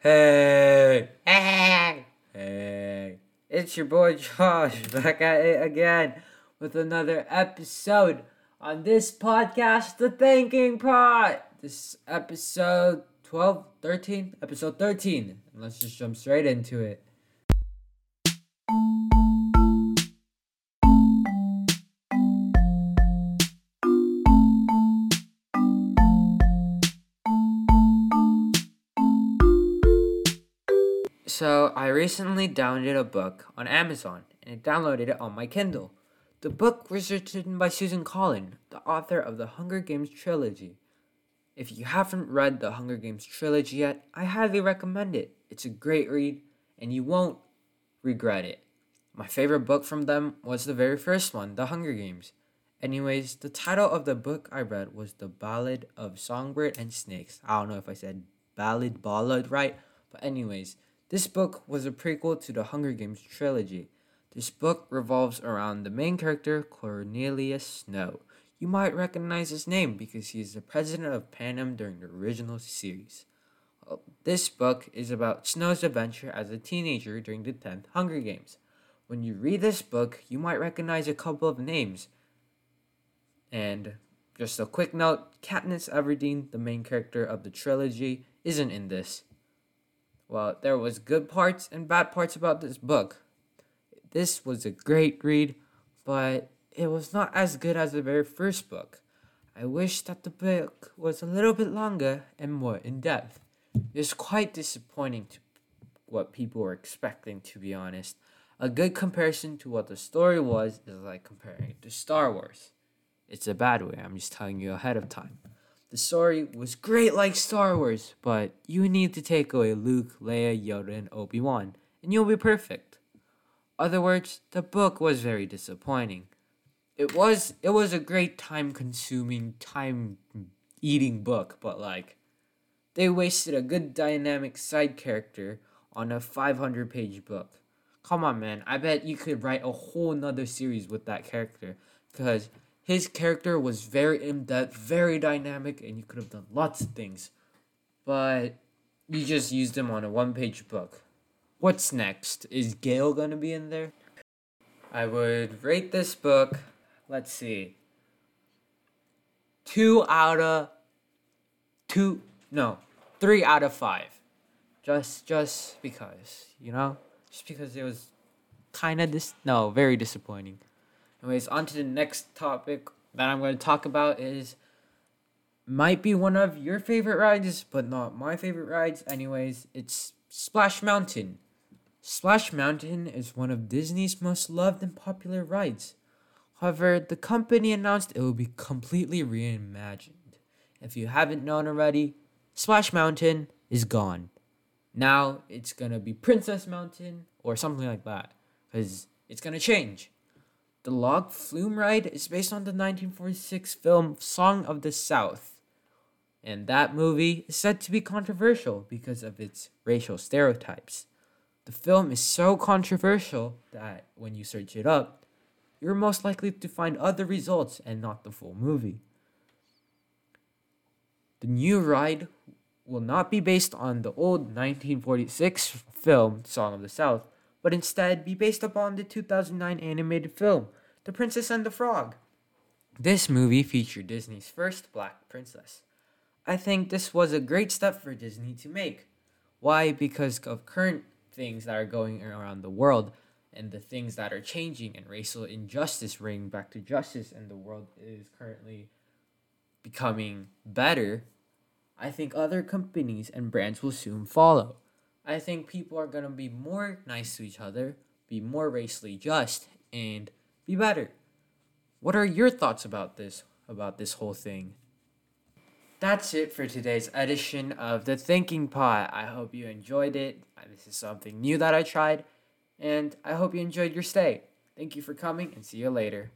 Hey, hey, hey. It's your boy Josh back at it again with another episode on this podcast, The Thinking Pot. This episode 12, 13, episode 13. And let's just jump straight into it. So, I recently downloaded a book on Amazon and downloaded it on my Kindle. The book was written by Susan Collin, the author of the Hunger Games trilogy. If you haven't read the Hunger Games trilogy yet, I highly recommend it. It's a great read and you won't regret it. My favorite book from them was the very first one, The Hunger Games. Anyways, the title of the book I read was The Ballad of Songbird and Snakes. I don't know if I said ballad, ballad right, but anyways, this book was a prequel to the Hunger Games trilogy. This book revolves around the main character, Cornelius Snow. You might recognize his name because he is the president of Panem during the original series. Well, this book is about Snow's adventure as a teenager during the 10th Hunger Games. When you read this book, you might recognize a couple of names. And just a quick note Katniss Everdeen, the main character of the trilogy, isn't in this. Well, there was good parts and bad parts about this book. This was a great read, but it was not as good as the very first book. I wish that the book was a little bit longer and more in depth. It's quite disappointing to what people were expecting, to be honest. A good comparison to what the story was is like comparing it to Star Wars. It's a bad way, I'm just telling you ahead of time. The story was great like Star Wars, but you need to take away Luke, Leia, Yoda, and Obi Wan, and you'll be perfect. Other words, the book was very disappointing. It was it was a great time consuming, time eating book, but like they wasted a good dynamic side character on a 500 page book. Come on, man. I bet you could write a whole nother series with that character because his character was very in depth, very dynamic, and you could have done lots of things. But you just used him on a one page book. What's next? Is Gale gonna be in there? I would rate this book, let's see, two out of two, no, three out of five. Just, just because, you know? Just because it was kind of dis, no, very disappointing. Anyways, on to the next topic that I'm going to talk about is might be one of your favorite rides, but not my favorite rides. Anyways, it's Splash Mountain. Splash Mountain is one of Disney's most loved and popular rides. However, the company announced it will be completely reimagined. If you haven't known already, Splash Mountain is gone. Now it's gonna be Princess Mountain or something like that, because it's gonna change. The log flume ride is based on the 1946 film Song of the South. And that movie is said to be controversial because of its racial stereotypes. The film is so controversial that when you search it up, you're most likely to find other results and not the full movie. The new ride will not be based on the old 1946 film Song of the South, but instead be based upon the 2009 animated film The Princess and the Frog. This movie featured Disney's first black princess. I think this was a great step for Disney to make. Why? Because of current things that are going around the world and the things that are changing and racial injustice bringing back to justice and the world is currently becoming better. I think other companies and brands will soon follow. I think people are going to be more nice to each other, be more racially just, and be better. What are your thoughts about this about this whole thing? That's it for today's edition of the Thinking Pot. I hope you enjoyed it. This is something new that I tried, and I hope you enjoyed your stay. Thank you for coming and see you later.